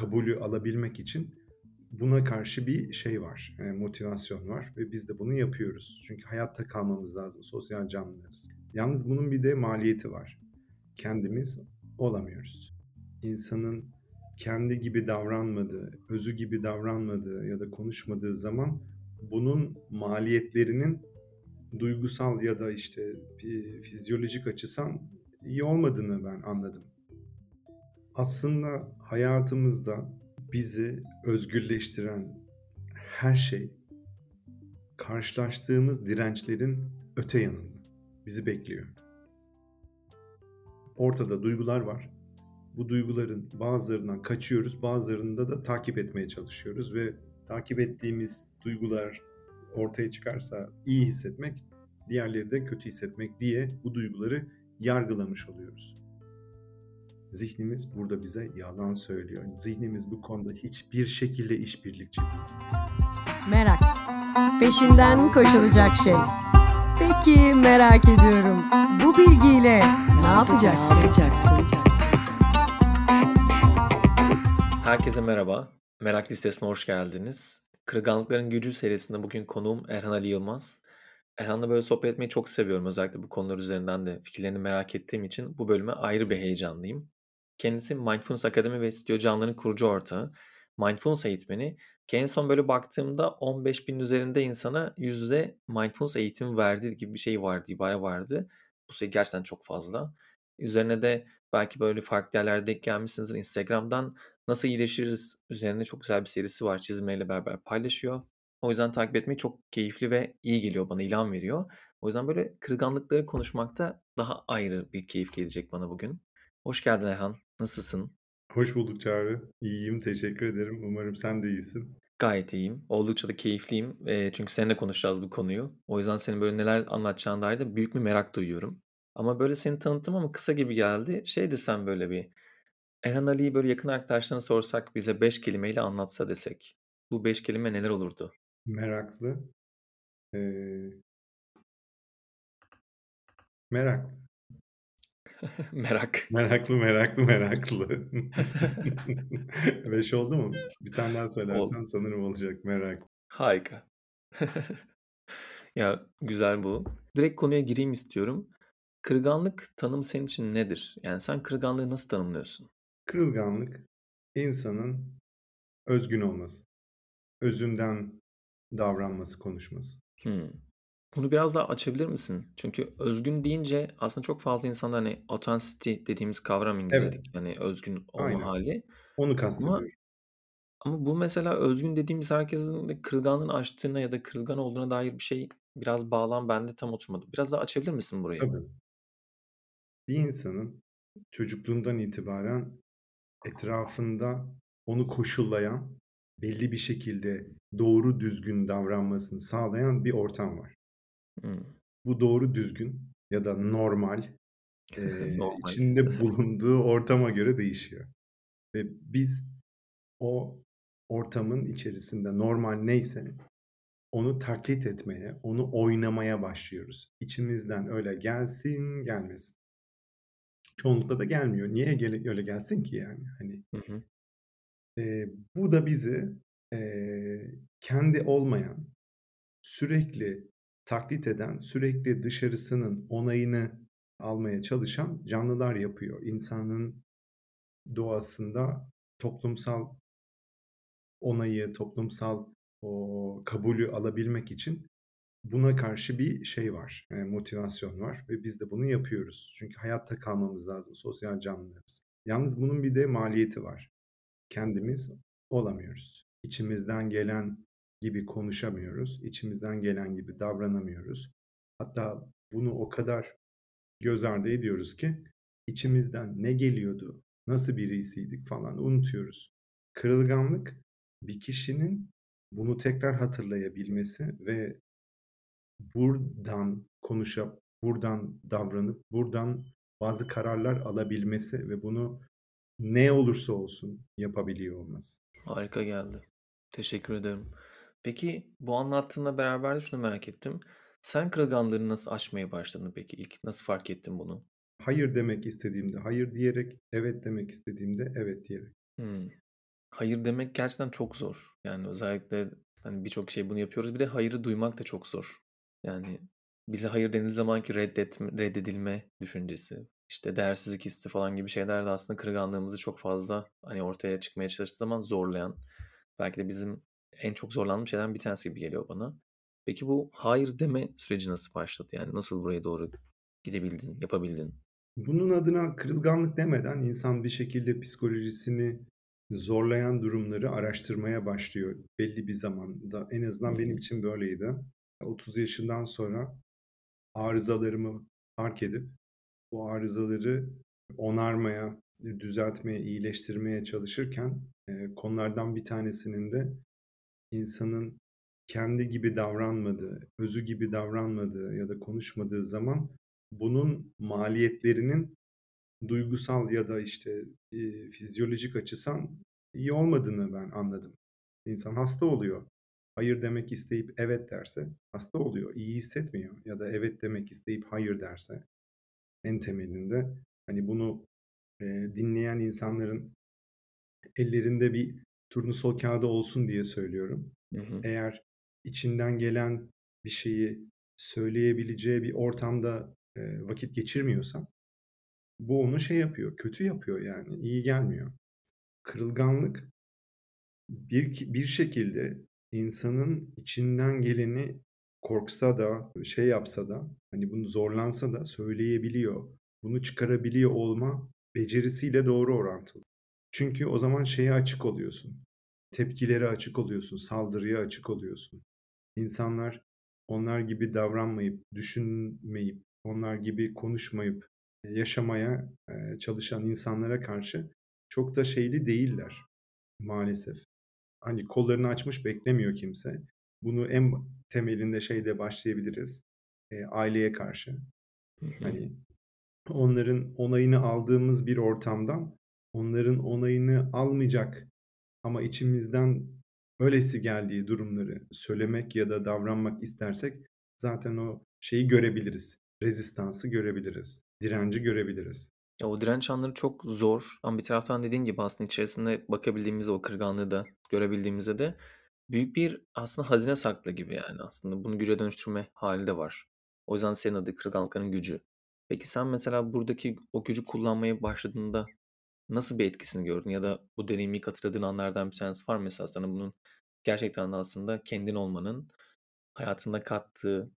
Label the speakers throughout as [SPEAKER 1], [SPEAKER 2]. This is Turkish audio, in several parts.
[SPEAKER 1] kabulü alabilmek için buna karşı bir şey var, eee, motivasyon var ve biz de bunu yapıyoruz. Çünkü hayatta kalmamız lazım, sosyal canlılarız. Yalnız bunun bir de maliyeti var. Kendimiz olamıyoruz. İnsanın kendi gibi davranmadığı, özü gibi davranmadığı ya da konuşmadığı zaman bunun maliyetlerinin duygusal ya da işte bir fizyolojik açıdan iyi olmadığını ben anladım. Aslında hayatımızda bizi özgürleştiren her şey karşılaştığımız dirençlerin öte yanında bizi bekliyor. Ortada duygular var. Bu duyguların bazılarından kaçıyoruz, bazılarında da takip etmeye çalışıyoruz ve takip ettiğimiz duygular ortaya çıkarsa iyi hissetmek, diğerleri de kötü hissetmek diye bu duyguları yargılamış oluyoruz. Zihnimiz burada bize yalan söylüyor. Zihnimiz bu konuda hiçbir şekilde işbirlikçi.
[SPEAKER 2] Merak. Peşinden koşulacak şey. Peki merak ediyorum. Bu bilgiyle ne yapacaksın?
[SPEAKER 3] Herkese merhaba. Merak listesine hoş geldiniz. Kırılganlıkların Gücü serisinde bugün konuğum Erhan Ali Yılmaz. Erhan'la böyle sohbet etmeyi çok seviyorum. Özellikle bu konular üzerinden de fikirlerini merak ettiğim için bu bölüme ayrı bir heyecanlıyım. Kendisi Mindfulness Akademi ve Stüdyo Canlı'nın kurucu ortağı. Mindfulness eğitmeni. Ki en son böyle baktığımda 15 bin üzerinde insana yüz yüze Mindfulness eğitimi verdi gibi bir şey vardı, ibare vardı. Bu sayı gerçekten çok fazla. Üzerine de belki böyle farklı yerlerde gelmişsinizdir. Instagram'dan nasıl iyileşiriz üzerine çok güzel bir serisi var. Çizimleriyle beraber paylaşıyor. O yüzden takip etmeyi çok keyifli ve iyi geliyor bana, ilham veriyor. O yüzden böyle kırılganlıkları konuşmakta daha ayrı bir keyif gelecek bana bugün. Hoş geldin Erhan. Nasılsın?
[SPEAKER 1] Hoş bulduk Çağrı. İyiyim, teşekkür ederim. Umarım sen de iyisin.
[SPEAKER 3] Gayet iyiyim. Oldukça da keyifliyim. Eee, çünkü seninle konuşacağız bu konuyu. O yüzden senin böyle neler anlatacağına dair de büyük bir merak duyuyorum. Ama böyle seni tanıttım ama kısa gibi geldi. Şey desem böyle bir, Erhan Ali'yi böyle yakın arkadaşlarına sorsak bize 5 kelimeyle anlatsa desek. Bu 5 kelime neler olurdu?
[SPEAKER 1] Meraklı. Eee meraklı.
[SPEAKER 3] Merak.
[SPEAKER 1] Meraklı, meraklı, meraklı. 5 oldu mu? Bir tane daha söylersem sanırım olacak. Merak.
[SPEAKER 3] Harika. Ya, güzel bu. Direkt konuya gireyim istiyorum. Kırılganlık tanımı senin için nedir? Yani sen kırılganlığı nasıl tanımlıyorsun?
[SPEAKER 1] Kırılganlık, insanın özgün olması. Özünden davranması, konuşması.
[SPEAKER 3] Hımm. Bunu biraz daha açabilir misin? Çünkü özgün deyince aslında çok fazla insanda, hani, authenticity dediğimiz kavram
[SPEAKER 1] Evet.
[SPEAKER 3] İngilizce'deki, hani, özgün olma
[SPEAKER 1] Aynen.
[SPEAKER 3] hâli.
[SPEAKER 1] Onu
[SPEAKER 3] Ama
[SPEAKER 1] kastediyorum.
[SPEAKER 3] ama bu mesela özgün dediğimiz herkesin de kırılganlığını aştığına ya da kırılgan olduğuna dair bir şey biraz bağlam bende tam oturmadı. Biraz daha açabilir misin burayı?
[SPEAKER 1] Tabii. Bir insanın çocukluğundan itibaren etrafında onu koşullayan, belli bir şekilde doğru düzgün davranmasını sağlayan bir ortam var.
[SPEAKER 3] Hımm.
[SPEAKER 1] Bu doğru düzgün ya da normal, eee,
[SPEAKER 3] Normal.
[SPEAKER 1] içinde bulunduğu ortama göre değişiyor. Ve biz o ortamın içerisinde normal neyse onu taklit etmeye, onu oynamaya başlıyoruz. İçimizden öyle gelsin, gelmesin. Çoğunlukla da gelmiyor. Niye gele öyle gelsin ki yani? Hani
[SPEAKER 3] Hı hı.
[SPEAKER 1] Eee, bu da bizi, eee, kendi olmayan, sürekli taklit eden, sürekli dışarısının onayını almaya çalışan canlılar yapıyor. İnsanın doğasında toplumsal onayı, toplumsal o kabulü alabilmek için buna karşı bir şey var, eee, motivasyon var ve biz de bunu yapıyoruz. Çünkü hayatta kalmamız lazım, sosyal canlılarız. Yalnız bunun bir de maliyeti var. Kendimiz olamıyoruz. İçimizden gelen gibi konuşamıyoruz. İçimizden gelen gibi davranamıyoruz. Hatta bunu o kadar göz ardı ediyoruz ki içimizden ne geliyordu, nasıl birisiydik falan unutuyoruz. Kırılganlık bir kişinin bunu tekrar hatırlayabilmesi ve buradan konuşup, buradan davranıp, buradan bazı kararlar alabilmesi ve bunu ne olursa olsun yapabiliyor olması.
[SPEAKER 3] Harika geldi. Teşekkür ederim. Peki bu anlattığınla beraber de şunu merak ettim. Sen kırılganlığını nasıl aşmaya başladın peki? İlk nasıl fark ettin bunu?
[SPEAKER 1] Hayır demek istediğimde hayır diyerek, evet demek istediğimde evet diyerek.
[SPEAKER 3] Hımm. hayır demek gerçekten çok zor. Yani özellikle, hani, birçok şey bunu yapıyoruz. Bir de hayırı duymak da çok zor. Yani bize hayır denildiği zamanki reddetme reddedilme düşüncesi, işte, değersizlik hissi falan gibi şeyler de aslında kırılganlığımızı çok fazla, hani, ortaya çıkmaya çalıştığı zaman zorlayan, belki de bizim en çok zorlandığımız şeylerden bir tanesi gibi geliyor bana. Peki bu hayır deme süreci nasıl başladı? Yani nasıl buraya doğru gidebildin, yapabildin?
[SPEAKER 1] Bunun adına kırılganlık demeden insan bir şekilde psikolojisini zorlayan durumları araştırmaya başlıyor belli bir zamanda. En azından benim
[SPEAKER 3] hı.
[SPEAKER 1] için böyleydi. 30 yaşından sonra arızalarımı fark edip bu arızaları onarmaya, düzeltmeye, iyileştirmeye çalışırken, konulardan bir tanesinin de insanın kendi gibi davranmadığı, özü gibi davranmadığı ya da konuşmadığı zaman bunun maliyetlerinin duygusal ya da, işte, eee, fizyolojik açıdan iyi olmadığını ben anladım. İnsan hasta oluyor. Hayır demek isteyip evet derse hasta oluyor, iyi hissetmiyor ya da evet demek isteyip hayır derse en temelinde, hani, bunu, eee, dinleyen insanların ellerinde bir turnusol kağıdı olsun diye söylüyorum.
[SPEAKER 3] Hı hı.
[SPEAKER 1] Eğer içinden gelen bir şeyi söyleyebileceği bir ortamda, eee, vakit geçirmiyorsa bu onu şey yapıyor, kötü yapıyor yani, iyi gelmiyor. Kırılganlık bir bir şekilde insanın içinden geleni korksa da, şey yapsa da, hani, bunu zorlansa da söyleyebiliyor. Bunu çıkarabiliyor olma becerisiyle doğru orantılı. Çünkü o zaman şeye açık oluyorsun, tepkilere açık oluyorsun, saldırıya açık oluyorsun. İnsanlar onlar gibi davranmayıp, düşünmeyip, onlar gibi konuşmayıp, eee, yaşamaya, eee, çalışan insanlara karşı çok da şeyli değiller maalesef. Hani, kollarını açmış beklemiyor kimse. Bunu en temelinde şeyle başlayabiliriz, eee, aileye karşı.
[SPEAKER 3] Hı hı.
[SPEAKER 1] Hani, onların onayını aldığımız bir ortamdan onların onayını almayacak ama içimizden öylesi geldiği durumları söylemek ya da davranmak istersek zaten o şeyi görebiliriz, rezistansı görebiliriz, direnci görebiliriz.
[SPEAKER 3] Ya, o direnç anları çok zor ama bir taraftan dediğin gibi aslında içerisinde bakabildiğimizde, o kırılganlığı da görebildiğimizde de büyük bir aslında hazine saklı gibi yani aslında bunu güce dönüştürme hâli de var. O yüzden senin adı kırılganlıkların gücü. Peki sen mesela buradaki o gücü kullanmaya başladığında nasıl bir etkisini gördün ya da bu deneyimi hatırladığın anlardan bir tanesi var mı mesela sana bunun gerçekten de aslında kendin olmanın hayatına kattığı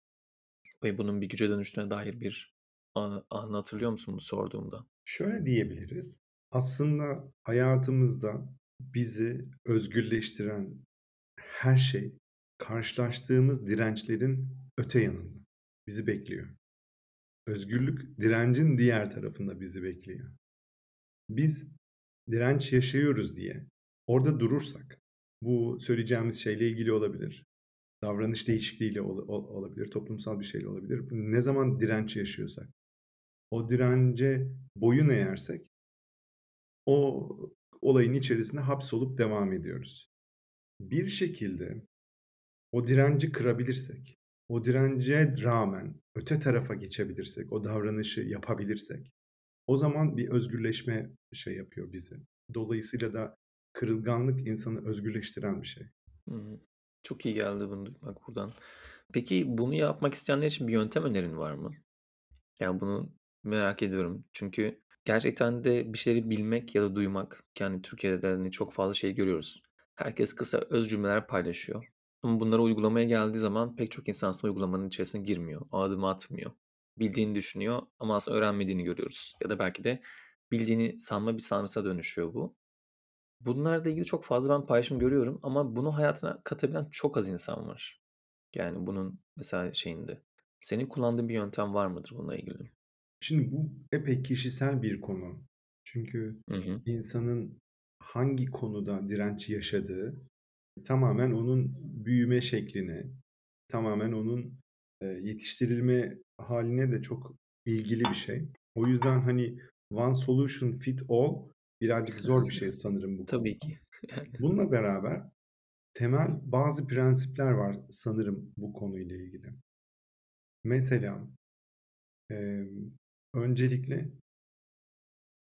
[SPEAKER 3] ve bunun bir güce dönüştüğüne dair bir anı anı hatırlıyor musun bunu sorduğumda?
[SPEAKER 1] Şöyle diyebiliriz, aslında hayatımızda bizi özgürleştiren her şey karşılaştığımız dirençlerin öte yanında bizi bekliyor. Özgürlük direncin diğer tarafında bizi bekliyor. Biz direnç yaşıyoruz diye orada durursak, bu söyleyeceğimiz şeyle ilgili olabilir, davranış değişikliğiyle ola ol olabilir, toplumsal bir şeyle olabilir. Ne zaman direnç yaşıyorsak, o dirence boyun eğersek o olayın içerisinde hapsolup devam ediyoruz. Bir şekilde o direnci kırabilirsek, o dirence rağmen öte tarafa geçebilirsek, o davranışı yapabilirsek o zaman bir özgürleşme şey yapıyor bize. Dolayısıyla da kırılganlık insanı özgürleştiren bir şey.
[SPEAKER 3] Çok iyi geldi bunu duymak buradan. Peki bunu yapmak isteyenler için bir yöntem önerin var mı? Yani bunu merak ediyorum. Çünkü gerçekten de bir şeyleri bilmek ya da duymak, ki hani Türkiye'de de hani çok fazla şey görüyoruz. Herkes kısa öz cümleler paylaşıyor. Ama bunları uygulamaya geldiği zaman pek çok insan aslında uygulamanın içerisine girmiyor. O adımı atmıyor. Bildiğini düşünüyor ama aslında öğrenmediğini görüyoruz. Ya da belki de bildiğini sanma bir sanrısa dönüşüyor bu. Bunlarla ilgili çok fazla ben paylaşım görüyorum ama bunu hayatına katabilen çok az insan var. Yani bunun mesela şeyinde. Senin kullandığın bir yöntem var mıdır bununla ilgili?
[SPEAKER 1] Şimdi bu epey kişisel bir konu. Çünkü
[SPEAKER 3] Hı hı.
[SPEAKER 1] insanın hangi konuda direnç yaşadığı tamamen onun büyüme şekline, tamamen onun, yetiştirilme hâline de çok ilgili bir şey. O yüzden, hani, one solution fit all birazcık zor bir şey sanırım bu
[SPEAKER 3] Tabii ki.
[SPEAKER 1] Bununla beraber temel bazı prensipler var sanırım bu konuyla ilgili. Mesela, emm, öncelikle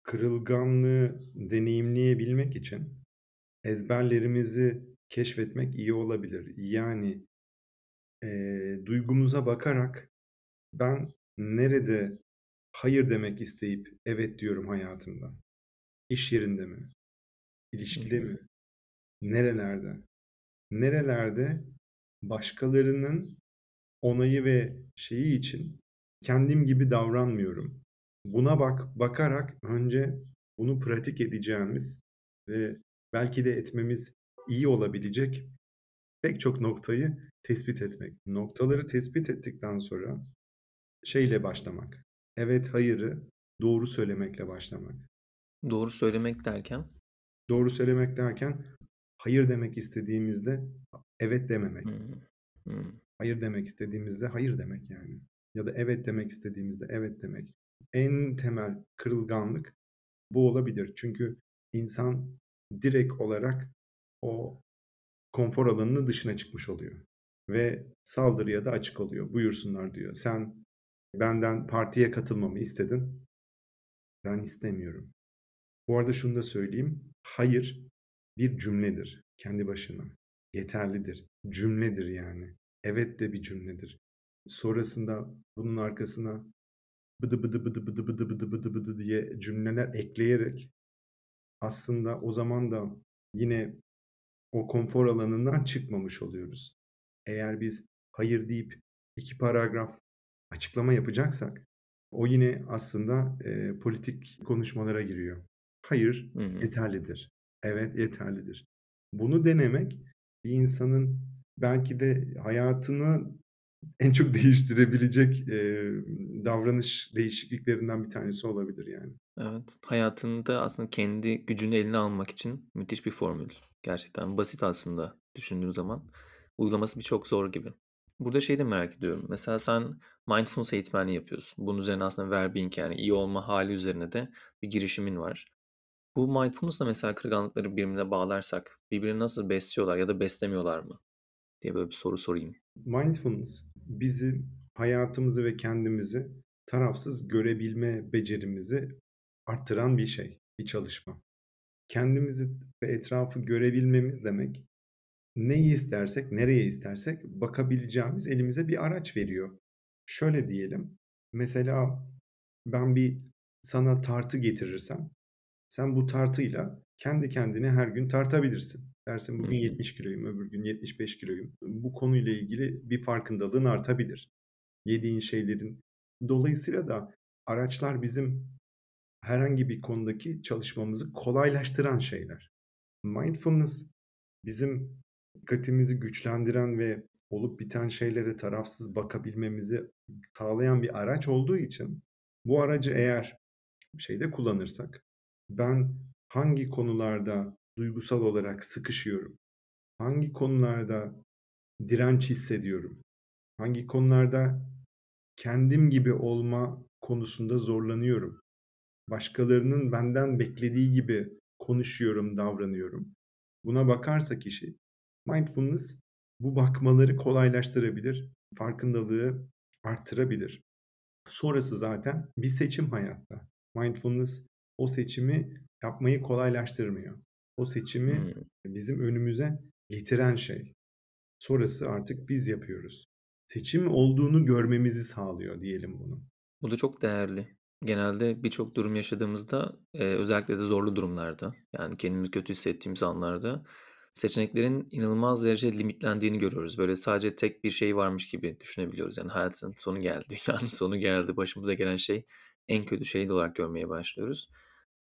[SPEAKER 1] kırılganlığı deneyimleyebilmek için ezberlerimizi keşfetmek iyi olabilir. Yani, eee, duygumuza bakarak ben nerede hayır demek isteyip evet diyorum hayatımda? İş yerinde mi? İlişkide mi? Nerelerde? Nerelerde başkalarının onayı ve şeyi için kendim gibi davranmıyorum? Buna bak bakarak önce bunu pratik edeceğimiz ve belki de etmemiz iyi olabilecek pek çok noktayı tespit etmek. Noktaları tespit ettikten sonra şeyle başlamak. Evet, hayırı doğru söylemekle başlamak.
[SPEAKER 3] Doğru söylemek derken?
[SPEAKER 1] Doğru söylemek derken hayır demek istediğimizde evet dememek.
[SPEAKER 3] Hımm. Hımm.
[SPEAKER 1] Hayır demek istediğimizde hayır demek yani. Ya da evet demek istediğimizde evet demek. En temel kırılganlık bu olabilir. Çünkü insan direkt olarak o konfor alanının dışına çıkmış oluyor ve saldırıya da açık oluyor. "Buyursunlar." diyor. "Sen benden partiye katılmamı istedin. Ben istemiyorum." Bu arada şunu da söyleyeyim. Hayır bir cümledir kendi başına. Yeterlidir. Cümledir yani. Evet de bir cümledir. Sonrasında bunun arkasına bıdı bıdı bıdı bıdı bıdı bıdı bıdı bıdı diye cümleler ekleyerek aslında o zaman da yine o konfor alanından çıkmamış oluyoruz. Eğer biz hayır deyip 2 paragraf açıklama yapacaksak o yine aslında, eee, politik konuşmalara giriyor. Hayır
[SPEAKER 3] Hı hı.
[SPEAKER 1] yeterlidir. Evet yeterlidir. Bunu denemek bir insanın belki de hayatını en çok değiştirebilecek, eee, davranış değişikliklerinden bir tanesi olabilir yani.
[SPEAKER 3] Evet, hayatında aslında kendi gücünü eline almak için müthiş bir formül. Gerçekten basit aslında düşündüğüm zaman. Uygulaması birçok zor gibi. Burada şeyi de merak ediyorum. Mesela sen mindfulness eğitmenliği yapıyorsun. Bunun üzerine aslında well-being yani iyi olma hali üzerine de bir girişimin var. Bu mindfulness'la mesela kırılganlıkları birbirine bağlarsak birbirini nasıl besliyorlar ya da beslemiyorlar mı diye böyle bir soru sorayım.
[SPEAKER 1] Mindfulness bizi, hayatımızı ve kendimizi tarafsız görebilme becerimizi arttıran bir şey, bir çalışma. Kendimizi ve etrafı görebilmemiz demek, neyi istersek, nereye istersek bakabileceğimiz elimize bir araç veriyor. Şöyle diyelim, mesela ben bir sana tartı getirirsem, sen bu tartıyla kendi kendine her gün tartabilirsin. Dersin bugün
[SPEAKER 3] hı.
[SPEAKER 1] 70 kiloyum, öbür gün 75 kiloyum. Bu konuyla ilgili bir farkındalığın artabilir. Yediğin şeylerin. Dolayısıyla da araçlar bizim herhangi bir konudaki çalışmamızı kolaylaştıran şeyler. Mindfulness bizim dikkatimizi güçlendiren ve olup biten şeylere tarafsız bakabilmemizi sağlayan bir araç olduğu için bu aracı eğer şeyde kullanırsak ben hangi konularda duygusal olarak sıkışıyorum? Hangi konularda direnç hissediyorum? Hangi konularda kendim gibi olma konusunda zorlanıyorum? Başkalarının benden beklediği gibi konuşuyorum, davranıyorum. Buna bakarsa kişi, mindfulness bu bakmaları kolaylaştırabilir, farkındalığı arttırabilir. Sonrası zaten bir seçim hayatta. Mindfulness o seçimi yapmayı kolaylaştırmıyor. O seçimi
[SPEAKER 3] Hımm.
[SPEAKER 1] bizim önümüze getiren şey. Sonrası artık biz yapıyoruz. Seçim olduğunu görmemizi sağlıyor diyelim bunu.
[SPEAKER 3] Bu da çok değerli. Genelde birçok durum yaşadığımızda, eee, özellikle de zorlu durumlarda, yani kendimizi kötü hissettiğimiz anlarda seçeneklerin inanılmaz derecede limitlendiğini görüyoruz. Böyle sadece tek bir şey varmış gibi düşünebiliyoruz. Yani hayatın sonu geldi, dünyanın sonu geldi, başımıza gelen şey en kötü şey olarak görmeye başlıyoruz.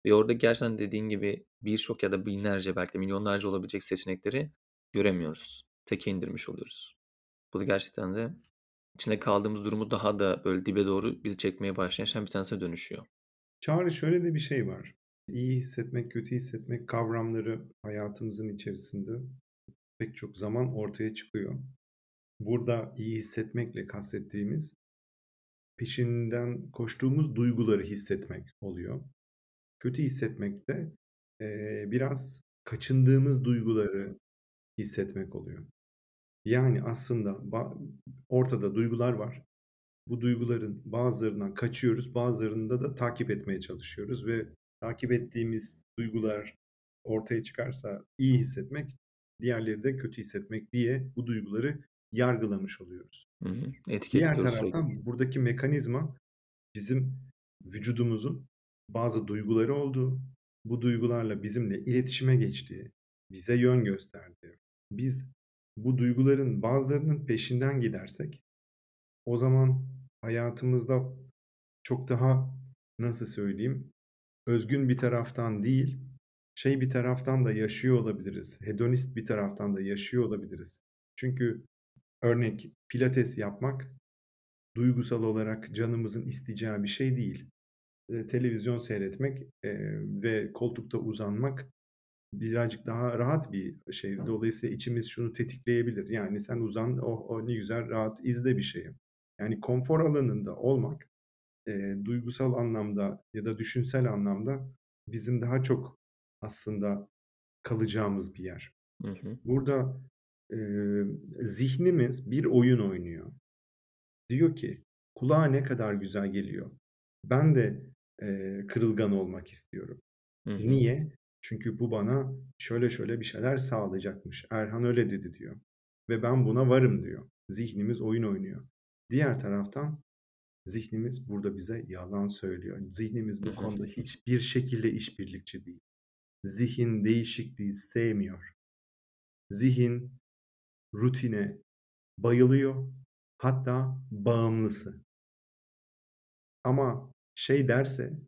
[SPEAKER 3] Ve orada gerçekten dediğin gibi birçok ya da binlerce belki de milyonlarca olabilecek seçenekleri göremiyoruz. Teke indirmiş oluyoruz. Bu da gerçekten de içinde kaldığımız durumu daha da böyle dibe doğru bizi çekmeye başlayan şeylerden bir tanesine dönüşüyor.
[SPEAKER 1] Çağrı şöyle de bir şey var. İyi hissetmek, kötü hissetmek kavramları hayatımızın içerisinde pek çok zaman ortaya çıkıyor. Burada iyi hissetmekle kastettiğimiz peşinden koştuğumuz duyguları hissetmek oluyor. Kötü hissetmek de eee, biraz kaçındığımız duyguları hissetmek oluyor. Yani aslında ortada duygular var. Bu duyguların bazılarından kaçıyoruz, bazılarında da takip etmeye çalışıyoruz ve takip ettiğimiz duygular ortaya çıkarsa iyi hissetmek, diğerleri de kötü hissetmek diye bu duyguları yargılamış oluyoruz.
[SPEAKER 3] Hı hı.
[SPEAKER 1] Diğer
[SPEAKER 3] sürekli.
[SPEAKER 1] taraftan buradaki mekanizma bizim vücudumuzun bazı duyguları olduğu, bu duygularla bizimle iletişime geçtiği, bize yön gösterdiği. Biz bu duyguların bazılarının peşinden gidersek o zaman hayatımızda çok daha nasıl söyleyeyim, özgün bir taraftan değil, şey bir taraftan da yaşıyor olabiliriz. Hedonist bir taraftan da yaşıyor olabiliriz. Çünkü örnek pilates yapmak duygusal olarak canımızın isteyeceği bir şey değil. Eee, televizyon seyretmek, eee, ve koltukta uzanmak birazcık daha rahat bir şey. Dolayısıyla içimiz şunu tetikleyebilir. Yani sen uzan, oh, oh ne güzel rahat izle bir şeyi. Yani konfor alanında olmak, eee, duygusal anlamda ya da düşünsel anlamda bizim daha çok aslında kalacağımız bir yer.
[SPEAKER 3] Hı hı.
[SPEAKER 1] Burada, eee, zihnimiz bir oyun oynuyor. Diyor ki kulağa ne kadar güzel geliyor. Ben de, eee, kırılgan olmak istiyorum.
[SPEAKER 3] Hı hı.
[SPEAKER 1] Niye? Çünkü bu bana şöyle şöyle bir şeyler sağlayacakmış. Erhan öyle dedi diyor ve ben buna varım diyor. Zihnimiz oyun oynuyor. Diğer taraftan zihnimiz burada bize yalan söylüyor. Zihnimiz bu konuda hiçbir şekilde işbirlikçi değil. Zihin değişikliği sevmiyor. Zihin rutine bayılıyor. Hatta bağımlısı. Ama şey derse,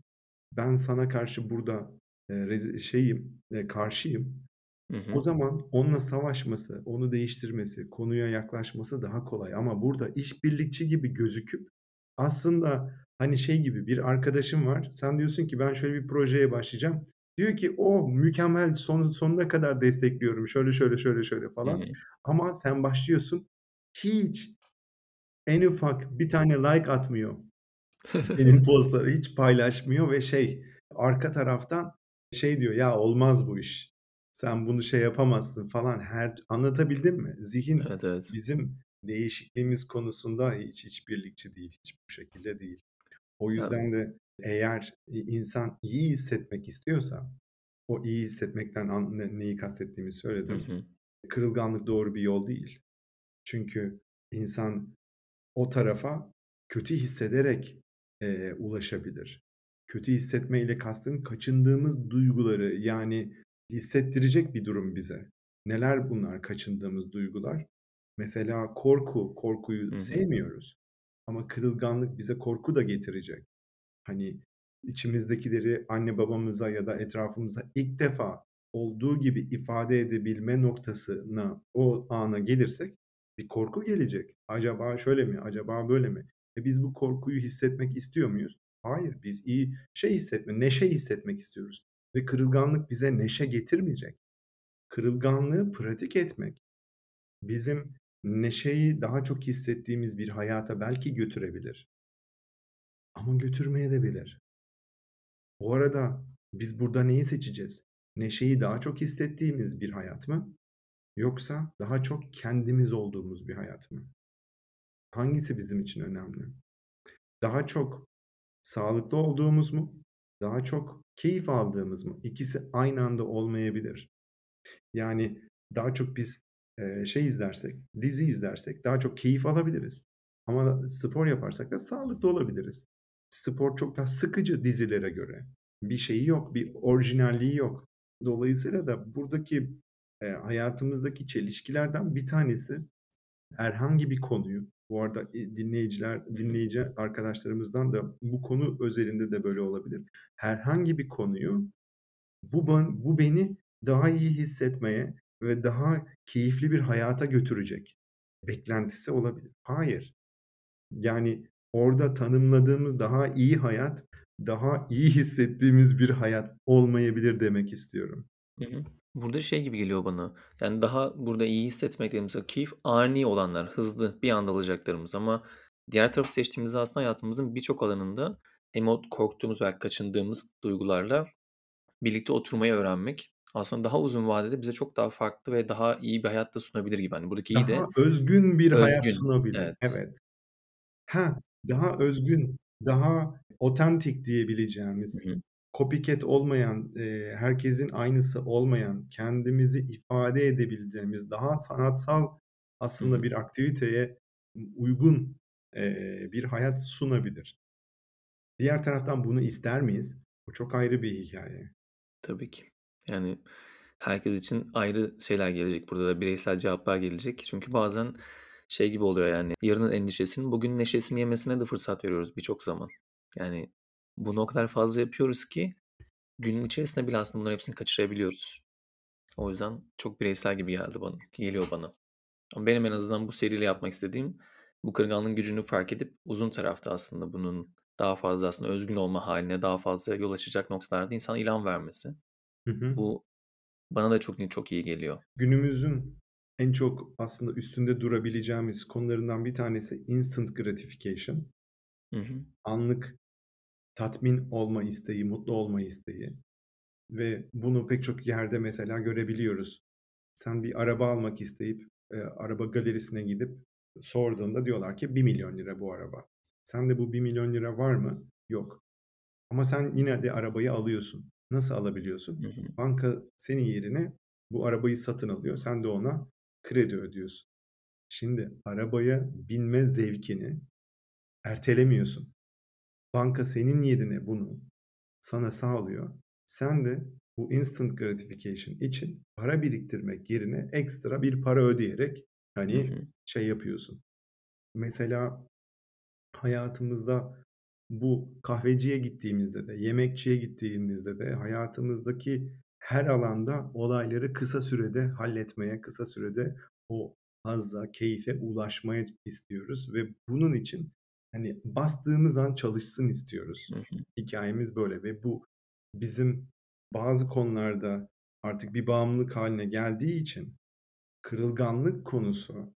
[SPEAKER 1] ben sana karşı burada, rezi şeyim, eee, karşıyım.
[SPEAKER 3] Hı
[SPEAKER 1] O
[SPEAKER 3] hı.
[SPEAKER 1] zaman onunla savaşması, onu değiştirmesi, konuya yaklaşması daha kolay. Ama burada işbirlikçi gibi gözüküp aslında hani şey gibi bir arkadaşın var. Sen diyorsun ki ben şöyle bir projeye başlayacağım. Diyor ki o mükemmel son sonuna kadar destekliyorum. Şöyle şöyle şöyle şöyle
[SPEAKER 3] Hı
[SPEAKER 1] falan.
[SPEAKER 3] hı.
[SPEAKER 1] Ama sen başlıyorsun. Hiç en ufak bir tane like atmıyor. Senin postları hiç paylaşmıyor ve şey arka taraftan şey diyor ya olmaz bu iş. Sen bunu şey yapamazsın falan. Her anlatabildim mi? Zihin
[SPEAKER 3] Evet, evet.
[SPEAKER 1] bizim değişikliğimiz konusunda hiç işbirlikçi değil. Hiç bu şekilde değil. O yüzden de eğer i insan iyi hissetmek istiyorsa o iyi hissetmekten neyi kastettiğimi
[SPEAKER 3] Hı
[SPEAKER 1] söyledim.
[SPEAKER 3] hı.
[SPEAKER 1] Kırılganlık doğru bir yol değil. Çünkü insan o tarafa kötü hissederek, eee, ulaşabilir. Kötü hissetmeyle kastım kaçındığımız duyguları, yani hissettirecek bir durum bize. Neler bunlar kaçındığımız duygular? Mesela korku, korkuyu
[SPEAKER 3] Hı hı.
[SPEAKER 1] sevmiyoruz ama kırılganlık bize korku da getirecek. Hani içimizdekileri anne babamıza ya da etrafımıza ilk defa olduğu gibi ifade edebilme noktasına, o ana gelirsek bir korku gelecek. Acaba şöyle mi? Acaba böyle mi? E, biz bu korkuyu hissetmek istiyor muyuz? Hayır, biz iyi şey hissetme, neşe hissetmek istiyoruz ve kırılganlık bize neşe getirmeyecek. Kırılganlığı pratik etmek bizim neşeyi daha çok hissettiğimiz bir hayata belki götürebilir ama götürmeyebilir. Bu arada biz burada neyi seçeceğiz? Neşeyi daha çok hissettiğimiz bir hayat mı? Yoksa daha çok kendimiz olduğumuz bir hayat mı? Hangisi bizim için önemli? Daha çok sağlıklı olduğumuz mu? Daha çok keyif aldığımız mı? İkisi aynı anda olmayabilir. Yani daha çok biz, şey izlersek, dizi izlersek daha çok keyif alabiliriz. Ama spor yaparsak da sağlıklı olabiliriz. Spor çok daha sıkıcı dizilere göre. Bir şeyi yok, bir orijinalliği yok. Dolayısıyla da buradaki, hayatımızdaki çelişkilerden bir tanesi herhangi bir konuyu, bu arada, eee, dinleyiciler dinleyici arkadaşlarımızdan da bu konu özelinde de böyle olabilir. Herhangi bir konuyu bu bu beni daha iyi hissetmeye ve daha keyifli bir hayata götürecek beklentisi olabilir. Hayır. Yani orada tanımladığımız daha iyi hayat, daha iyi hissettiğimiz bir hayat olmayabilir demek istiyorum.
[SPEAKER 3] Hı hı. Burada şey gibi geliyor bana, yani daha burada iyi hissetmek dediğimiz o keyif ani olanlar, hızlı, bir anda alacaklarımız ama diğer tarafı seçtiğimizde aslında hayatımızın birçok alanında hem o korktuğumuz veya kaçındığımız duygularla birlikte oturmayı öğrenmek aslında daha uzun vadede bize çok daha farklı ve daha iyi bir hayat da sunabilir gibi. Hani buradaki iyi de
[SPEAKER 1] Daha özgün bir hayat
[SPEAKER 3] özgün.
[SPEAKER 1] sunabilir.
[SPEAKER 3] Evet.
[SPEAKER 1] Evet. Heh, daha özgün, daha otantik
[SPEAKER 3] Hı
[SPEAKER 1] diyebileceğimiz
[SPEAKER 3] hı.
[SPEAKER 1] Copycat olmayan, eee, herkesin aynısı olmayan, kendimizi ifade edebildiğimiz, daha sanatsal aslında bir aktiviteye uygun, eee, bir hayat sunabilir. Diğer taraftan bunu ister miyiz? Bu çok ayrı bir hikâye.
[SPEAKER 3] Tabii ki. Yani, herkes için ayrı şeyler gelecek burada da bireysel cevaplar gelecek. Çünkü bazen şey gibi oluyor, yani, yarının endişesinin bugünün neşesini yemesine de fırsat veriyoruz birçok zaman. Yani, bunu o kadar fazla yapıyoruz ki günün içerisinde bile aslında bunların hepsini kaçırabiliyoruz. O yüzden çok bireysel gibi geldi bana geliyor bana. Ama benim en azından bu seriyle yapmak istediğim, bu kırılganlığın gücünü fark edip uzun tarafta aslında bunun daha fazla aslında özgün olma hâline daha fazla yol açacak noktalarda insana ilham vermesi.
[SPEAKER 1] Hı hı.
[SPEAKER 3] Bu bana da çok çok iyi geliyor.
[SPEAKER 1] Günümüzün en çok aslında üstünde durabileceğimiz konularından bir tanesi instant gratification.
[SPEAKER 3] Hı hı.
[SPEAKER 1] Anlık tatmin olma isteği, mutlu olma isteği ve bunu pek çok yerde mesela görebiliyoruz. Sen bir araba almak isteyip, eee, araba galerisine gidip sorduğunda diyorlar ki ₺1.000.000 bu araba. Sende bu ₺1.000.000 var mı? Yok. Ama sen yine de arabayı alıyorsun. Nasıl alabiliyorsun?
[SPEAKER 3] Hı hı.
[SPEAKER 1] Banka senin yerine bu arabayı satın alıyor. Sen de ona kredi ödüyorsun. Şimdi arabaya binme zevkini ertelemiyorsun. Banka senin yerine bunu sana sağlıyor. Sen de bu instant gratification için para biriktirmek yerine ekstra bir para ödeyerek,
[SPEAKER 3] Hı
[SPEAKER 1] hani,
[SPEAKER 3] hı.
[SPEAKER 1] şey yapıyorsun. Mesela hayatımızda bu kahveciye gittiğimizde de, yemekçiye gittiğimizde de hayatımızdaki her alanda olayları kısa sürede halletmeye, kısa sürede o hazza, keyfe ulaşmaya istiyoruz ve bunun için, hani, bastığımız an çalışsın istiyoruz.
[SPEAKER 3] Hı hı.
[SPEAKER 1] Hikâyemiz böyle ve bu bizim bazı konularda artık bir bağımlılık hâline geldiği için kırılganlık konusu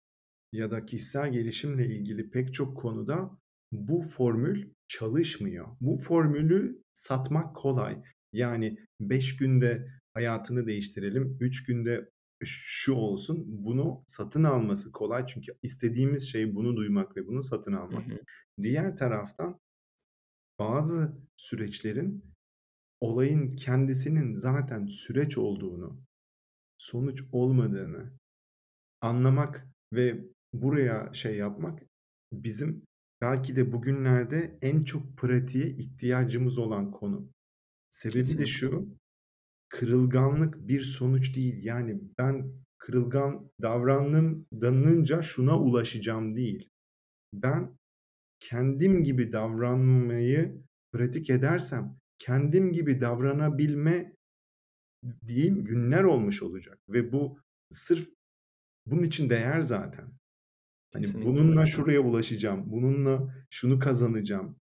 [SPEAKER 1] ya da kişisel gelişimle ilgili pek çok konuda bu formül çalışmıyor. Bu formülü satmak kolay. Yani 5 günde hayatını değiştirelim, 3 günde şu olsun. Bunu satın alması kolay çünkü istediğimiz şey bunu duymak ve bunu satın
[SPEAKER 3] Hı
[SPEAKER 1] almak.
[SPEAKER 3] hı.
[SPEAKER 1] Diğer taraftan bazı süreçlerin olayın kendisinin zaten süreç olduğunu, sonuç olmadığını anlamak ve buraya şey yapmak bizim belki de bugünlerde en çok pratiğe ihtiyacımız olan konu. Sebebi de
[SPEAKER 3] Kesinlikle.
[SPEAKER 1] şu, kırılganlık bir sonuç değil. Yani ben kırılgan davrandım danınca şuna ulaşacağım değil. Ben kendim gibi davranmayı pratik edersem kendim gibi davranabilme diyeyim günler olmuş olacak ve bu sırf bunun için değer zaten. Hani,
[SPEAKER 3] Kesinlikle öyle.
[SPEAKER 1] bununla şuraya ulaşacağım, bununla şunu kazanacağım,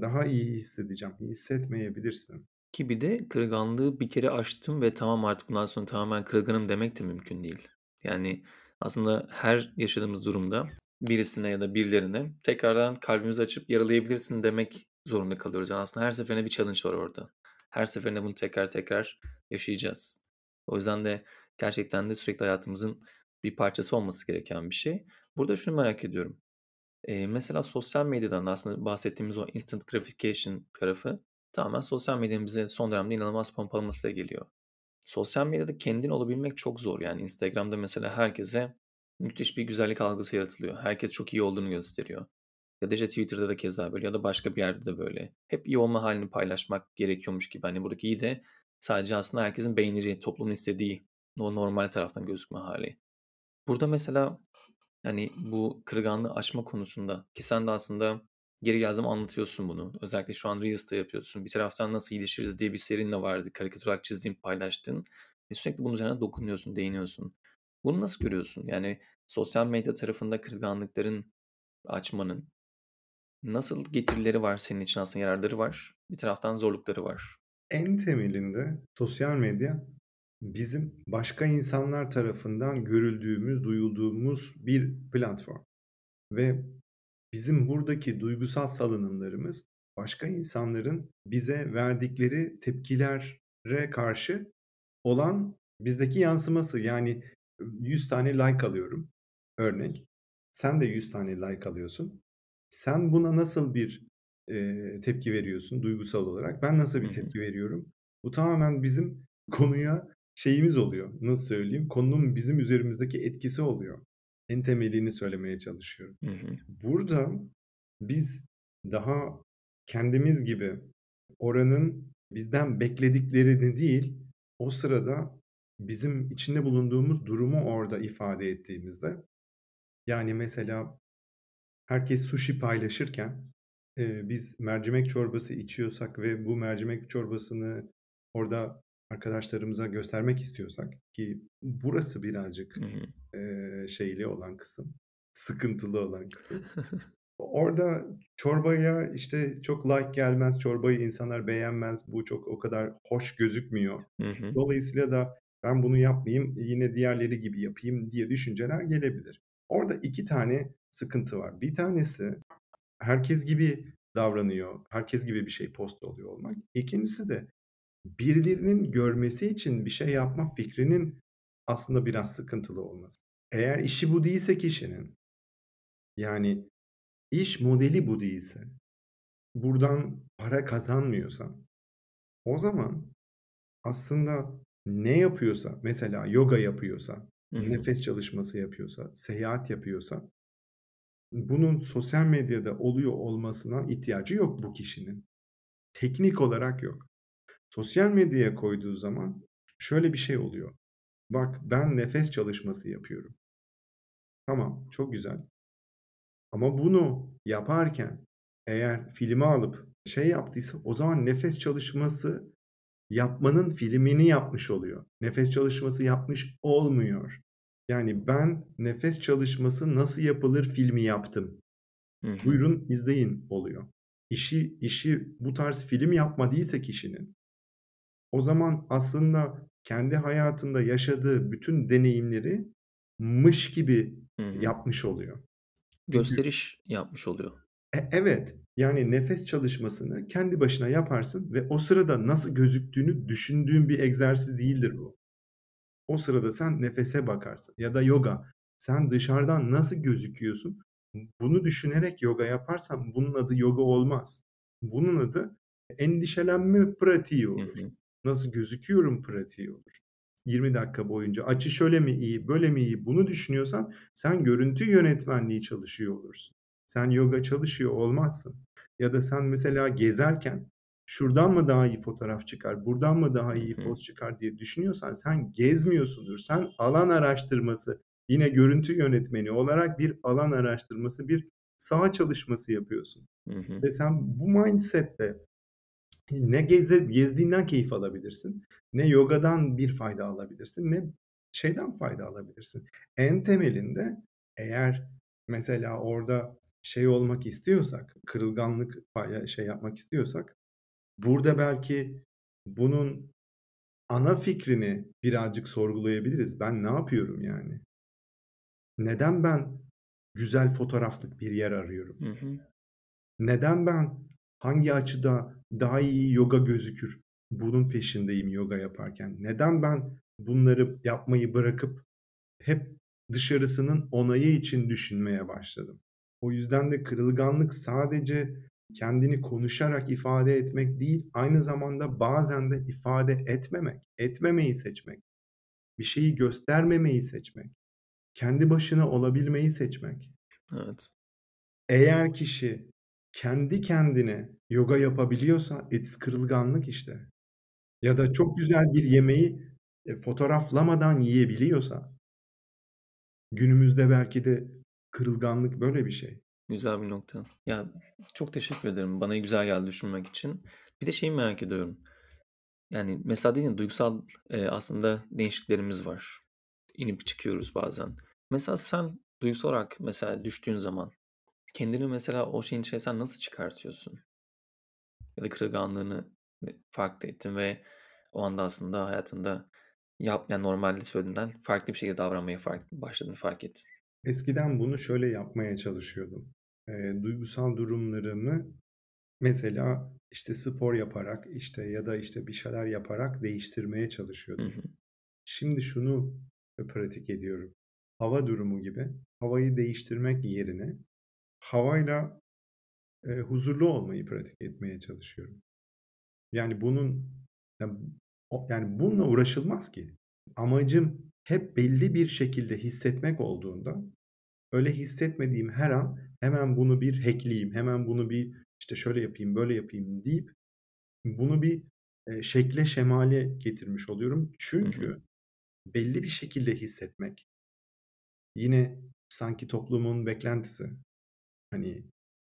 [SPEAKER 1] daha iyi hissedeceğim, hissetmeyebilirsin.
[SPEAKER 3] Ki de kırılganlığı bir kere aştım ve tamam artık bundan sonra tamamen kırılganım demek de mümkün değil. Yani, aslında her yaşadığımız durumda birisine ya da birilerine tekrardan kalbimizi açıp yaralayabilirsin demek zorunda kalıyoruz. Yani, aslında her seferinde bir challenge var orada. Her seferinde bunu tekrar tekrar yaşayacağız. O yüzden de gerçekten de sürekli hayatımızın bir parçası olması gereken bir şey. Burada şunu merak ediyorum. Eee, mesela sosyal medyadan da aslında bahsettiğimiz o instant gratification tarafı tamamen sosyal medyanın bize son dönemde inanılmaz pompalamasıyla geliyor. Sosyal medyada kendin olabilmek çok zor. Yani Instagram'da mesela herkese müthiş bir güzellik algısı yaratılıyor. Herkes çok iyi olduğunu gösteriyor. Ya da işte Twitter'da da keza böyle ya da başka bir yerde de böyle. Hep iyi olma hâlini paylaşmak gerekiyormuş gibi. Hani, buradaki iyi de sadece aslında herkesin beğeneceği, toplumun istediği o normal taraftan gözükme hâli. Burada mesela, hani, bu kırılganlığı aşma konusunda ki sen de aslında geri geldiği zaman anlatıyorsun bunu. Özellikle şu an Reels'ta yapıyorsun. Bir taraftan nasıl iyileşiriz diye bir serinin de vardı. Karikatür olarak çizdiğin, paylaştığın ve sürekli bunun üzerine dokunuyorsun, değiniyorsun. Bunu nasıl görüyorsun? Yani sosyal medya tarafında kırılganlıkların aşmanın nasıl getirileri var senin için aslında yararları var, bir taraftan zorlukları var?
[SPEAKER 1] En temelinde sosyal medya bizim başka insanlar tarafından görüldüğümüz, duyulduğumuz bir platform ve bizim buradaki duygusal salınımlarımız başka insanların bize verdikleri tepkilere karşı olan bizdeki yansıması. Yani 100 tane like alıyorum örnek. Sen de 100 tane like alıyorsun. Sen buna nasıl bir eee, tepki veriyorsun duygusal olarak? Ben nasıl bir tepki veriyorum? Bu tamamen bizim konuya şeyimiz oluyor. Nasıl söyleyeyim? Konunun bizim üzerimizdeki etkisi oluyor. En temelini söylemeye çalışıyorum.
[SPEAKER 3] Hı hı.
[SPEAKER 1] Burada biz daha kendimiz gibi oranın bizden beklediklerini değil, o sırada bizim içinde bulunduğumuz durumu orada ifade ettiğimizde, yani mesela herkes sushi paylaşırken, eee, biz mercimek çorbası içiyorsak ve bu mercimek çorbasını orada arkadaşlarımıza göstermek istiyorsak ki burası birazcık,
[SPEAKER 3] Hı hı.
[SPEAKER 1] eee, şeyli olan kısım, sıkıntılı olan kısım. Orada çorbaya, işte, çok like gelmez, çorbayı insanlar beğenmez, bu çok o kadar hoş gözükmüyor.
[SPEAKER 3] Hı hı.
[SPEAKER 1] Dolayısıyla da ben bunu yapmayayım, yine diğerleri gibi yapayım diye düşünceler gelebilir. Orada 2 tane sıkıntı var. Bir tanesi herkes gibi davranıyor, herkes gibi bir şey post oluyor olmak. İkincisi de birilerinin görmesi için bir şey yapma fikrinin aslında biraz sıkıntılı olması. Eğer işi bu değilse kişinin, yani iş modeli bu değilse, buradan para kazanmıyorsan, o zaman aslında ne yapıyorsa, mesela yoga yapıyorsa,
[SPEAKER 3] Hı hı.
[SPEAKER 1] nefes çalışması yapıyorsa, seyahat yapıyorsa, bunun sosyal medyada oluyor olmasına ihtiyacı yok bu kişinin. Teknik olarak yok. Sosyal medyaya koyduğu zaman şöyle bir şey oluyor. Bak ben nefes çalışması yapıyorum. Tamam, çok güzel. Ama bunu yaparken eğer filme alıp şey yaptıysa o zaman nefes çalışması yapmanın filmini yapmış oluyor. Nefes çalışması yapmış olmuyor. Yani ben nefes çalışması nasıl yapılır filmi yaptım. Buyurun izleyin oluyor. İşi işi bu tarz film yapma değilse kişinin o zaman aslında kendi hayatında yaşadığı bütün deneyimleri mış gibi
[SPEAKER 3] Hı hı.
[SPEAKER 1] yapmış oluyor. Çünkü
[SPEAKER 3] Gösteriş yapmış oluyor.
[SPEAKER 1] E evet. Yani nefes çalışmasını kendi başına yaparsın ve o sırada nasıl gözüktüğünü düşündüğün bir egzersiz değildir bu. O sırada sen nefese bakarsın ya da yoga. Sen dışarıdan nasıl gözüküyorsun? Bunu düşünerek yoga yaparsan bunun adı yoga olmaz. Bunun adı endişelenme pratiği
[SPEAKER 3] Hı
[SPEAKER 1] olur.
[SPEAKER 3] hı.
[SPEAKER 1] Nasıl gözüküyorum pratiği olur. 20 dakika boyunca açı şöyle mi iyi, böyle mi iyi bunu düşünüyorsan sen görüntü yönetmenliği çalışıyor olursun. Sen yoga çalışıyor olmazsın. Ya da sen mesela gezerken şuradan mı daha iyi fotoğraf çıkar, buradan mı daha iyi poz çıkar diye düşünüyorsan sen gezmiyorsundur. Sen alan araştırması, yine görüntü yönetmeni olarak bir alan araştırması, bir saha çalışması yapıyorsun.
[SPEAKER 3] Hı hı.
[SPEAKER 1] Ve sen bu mindset'le ne geze gezdiğinden keyif alabilirsin, ne yogadan bir fayda alabilirsin, ne şeyden fayda alabilirsin. En temelinde eğer mesela orada şey olmak istiyorsak, kırılganlık şey yapmak istiyorsak, burada belki bunun ana fikrini birazcık sorgulayabiliriz. Ben ne yapıyorum yani? Neden ben güzel fotoğraflık bir yer arıyorum?
[SPEAKER 3] Hı hı.
[SPEAKER 1] Neden ben hangi açıda daha iyi yoga gözükür? Bunun peşindeyim yoga yaparken. Neden ben bunları yapmayı bırakıp hep dışarısının onayı için düşünmeye başladım? O yüzden de kırılganlık sadece kendini konuşarak ifade etmek değil, aynı zamanda bazen de ifade etmemek, etmemeyi seçmek, bir şeyi göstermemeyi seçmek, kendi başına olabilmeyi seçmek.
[SPEAKER 3] Evet.
[SPEAKER 1] Eğer kişi kendi kendine yoga yapabiliyorsa it's kırılganlık işte. Ya da çok güzel bir yemeği, eee, fotoğraflamadan yiyebiliyorsa günümüzde belki de kırılganlık böyle bir şey.
[SPEAKER 3] Güzel bir nokta. Ya, çok teşekkür ederim. Bana güzel geldi düşünmek için. Bir de şeyi merak ediyorum. Yani, mesela dedin duygusal, eee, aslında değişikliklerimiz var. İnip çıkıyoruz bazen. Mesela sen duygusal olarak mesela düştüğün zaman kendini mesela o şeyin içerisinden nasıl çıkartıyorsun? Ya da kırılganlığını, eee, fark ettin ve o anda aslında hayatında yap yani, normalde söylediğinden farklı bir şekilde davranmaya fark başladığını fark ettin.
[SPEAKER 1] Eskiden bunu şöyle yapmaya çalışıyordum. Eee, duygusal durumlarımı mesela, işte, spor yaparak, işte, ya da, işte, bir şeyler yaparak değiştirmeye
[SPEAKER 3] Hı
[SPEAKER 1] çalışıyordum.
[SPEAKER 3] hı.
[SPEAKER 1] Şimdi şunu pratik ediyorum. Hava durumu gibi havayı değiştirmek yerine havayla eee, huzurlu olmayı pratik etmeye çalışıyorum. Yani bunun ya, o yani bununla uğraşılmaz ki. Amacım hep belli bir şekilde hissetmek olduğunda öyle hissetmediğim her an hemen bunu bir hackleyeyim, hemen bunu bir işte şöyle yapayım, böyle yapayım deyip bunu bir, eee, şekle şemale getirmiş oluyorum.
[SPEAKER 3] Hı hı.
[SPEAKER 1] Çünkü belli bir şekilde hissetmek yine sanki toplumun beklentisi. Hani,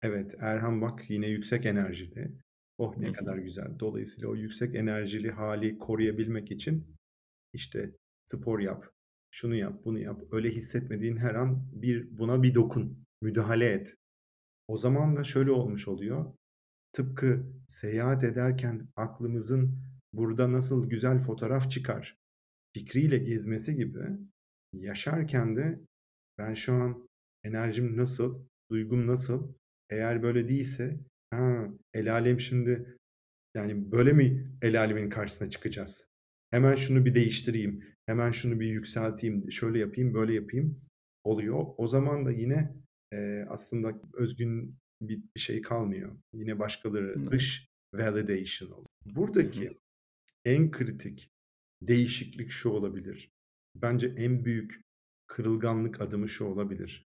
[SPEAKER 1] evet, Erhan bak yine yüksek enerjili. Oh, ne
[SPEAKER 3] hı.
[SPEAKER 1] kadar güzel. Dolayısıyla o yüksek enerjili hâli koruyabilmek için, işte, spor yap, şunu yap, bunu yap. Öyle hissetmediğin her an bir buna bir dokun, müdahale et. O zaman da şöyle olmuş oluyor. Tıpkı seyahat ederken aklımızın burada nasıl güzel fotoğraf çıkar fikriyle gezmesi gibi yaşarken de ben şu an enerjim nasıl, duygum nasıl? Eğer böyle değilse, ha, el alem şimdi yani böyle mi el alemin karşısına çıkacağız? Hemen şunu bir değiştireyim, hemen şunu bir yükselteyim, şöyle yapayım, böyle yapayım oluyor. O zaman da yine, eee, aslında özgün bir şey kalmıyor. Yine başkaları
[SPEAKER 3] Evet.
[SPEAKER 1] dış validation oluyor. Buradaki en kritik değişiklik şu olabilir. Bence en büyük kırılganlık adımı şu olabilir.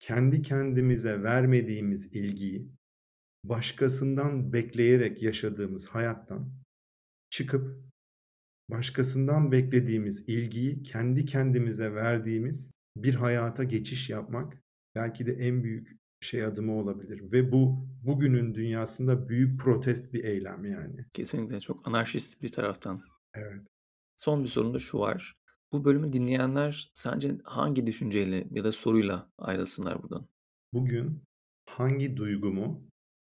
[SPEAKER 1] Kendi kendimize vermediğimiz ilgiyi başkasından bekleyerek yaşadığımız hayattan çıkıp başkasından beklediğimiz ilgiyi kendi kendimize verdiğimiz bir hayata geçiş yapmak belki de en büyük şey adımı olabilir ve bu bugünün dünyasında büyük protest bir eylem yani.
[SPEAKER 3] Kesinlikle çok anarşist bir taraftan.
[SPEAKER 1] Evet.
[SPEAKER 3] Son bir sorum da şu var. Bu bölümü dinleyenler sence hangi düşünceyle ya da soruyla ayrılsınlar buradan?
[SPEAKER 1] Bugün hangi duygumu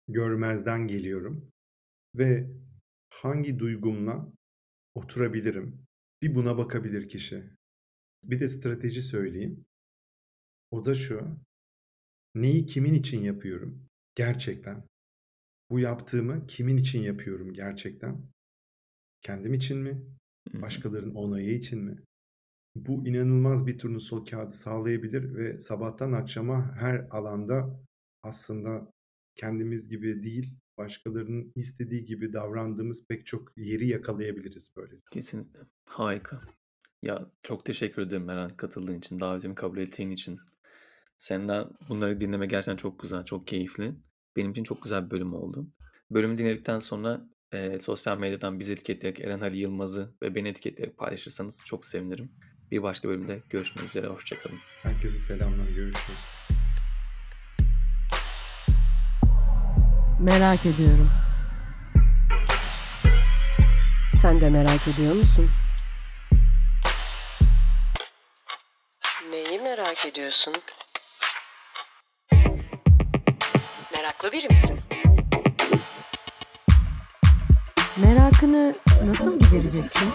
[SPEAKER 1] görmezden geliyorum ve hangi duygumla oturabilirim? Bir buna bakabilir kişi. Bir de strateji söyleyeyim. O da şu. Neyi kimin için yapıyorum? Gerçekten. Bu yaptığımı kimin için yapıyorum gerçekten? Kendim için mi? Başkalarının onayı için mi? Bu inanılmaz bir turnusol kağıdı sağlayabilir ve sabahtan akşama her alanda aslında kendimiz gibi değil, başkalarının istediği gibi davrandığımız pek çok yeri yakalayabiliriz böylece.
[SPEAKER 3] Kesinlikle. Harika. Ya çok teşekkür ederim Eren katıldığın için, davetimi kabul ettiğin için. Senden bunları dinlemek gerçekten çok güzel, çok keyifli. Benim için çok güzel bir bölüm oldu. Bölümü dinledikten sonra eee, sosyal medyadan bizi etiketleyerek Eren Ali Yılmaz'ı ve beni etiketleyerek paylaşırsanız çok sevinirim. Bir başka bölümde görüşmek üzere. Hoşçakalın.
[SPEAKER 1] Herkese selamlar, görüşürüz.
[SPEAKER 2] Merak ediyorum. Sen de merak ediyor musun?
[SPEAKER 4] Neyi merak ediyorsun? Meraklı biri misin?
[SPEAKER 2] Merakını nasıl gidereceksin?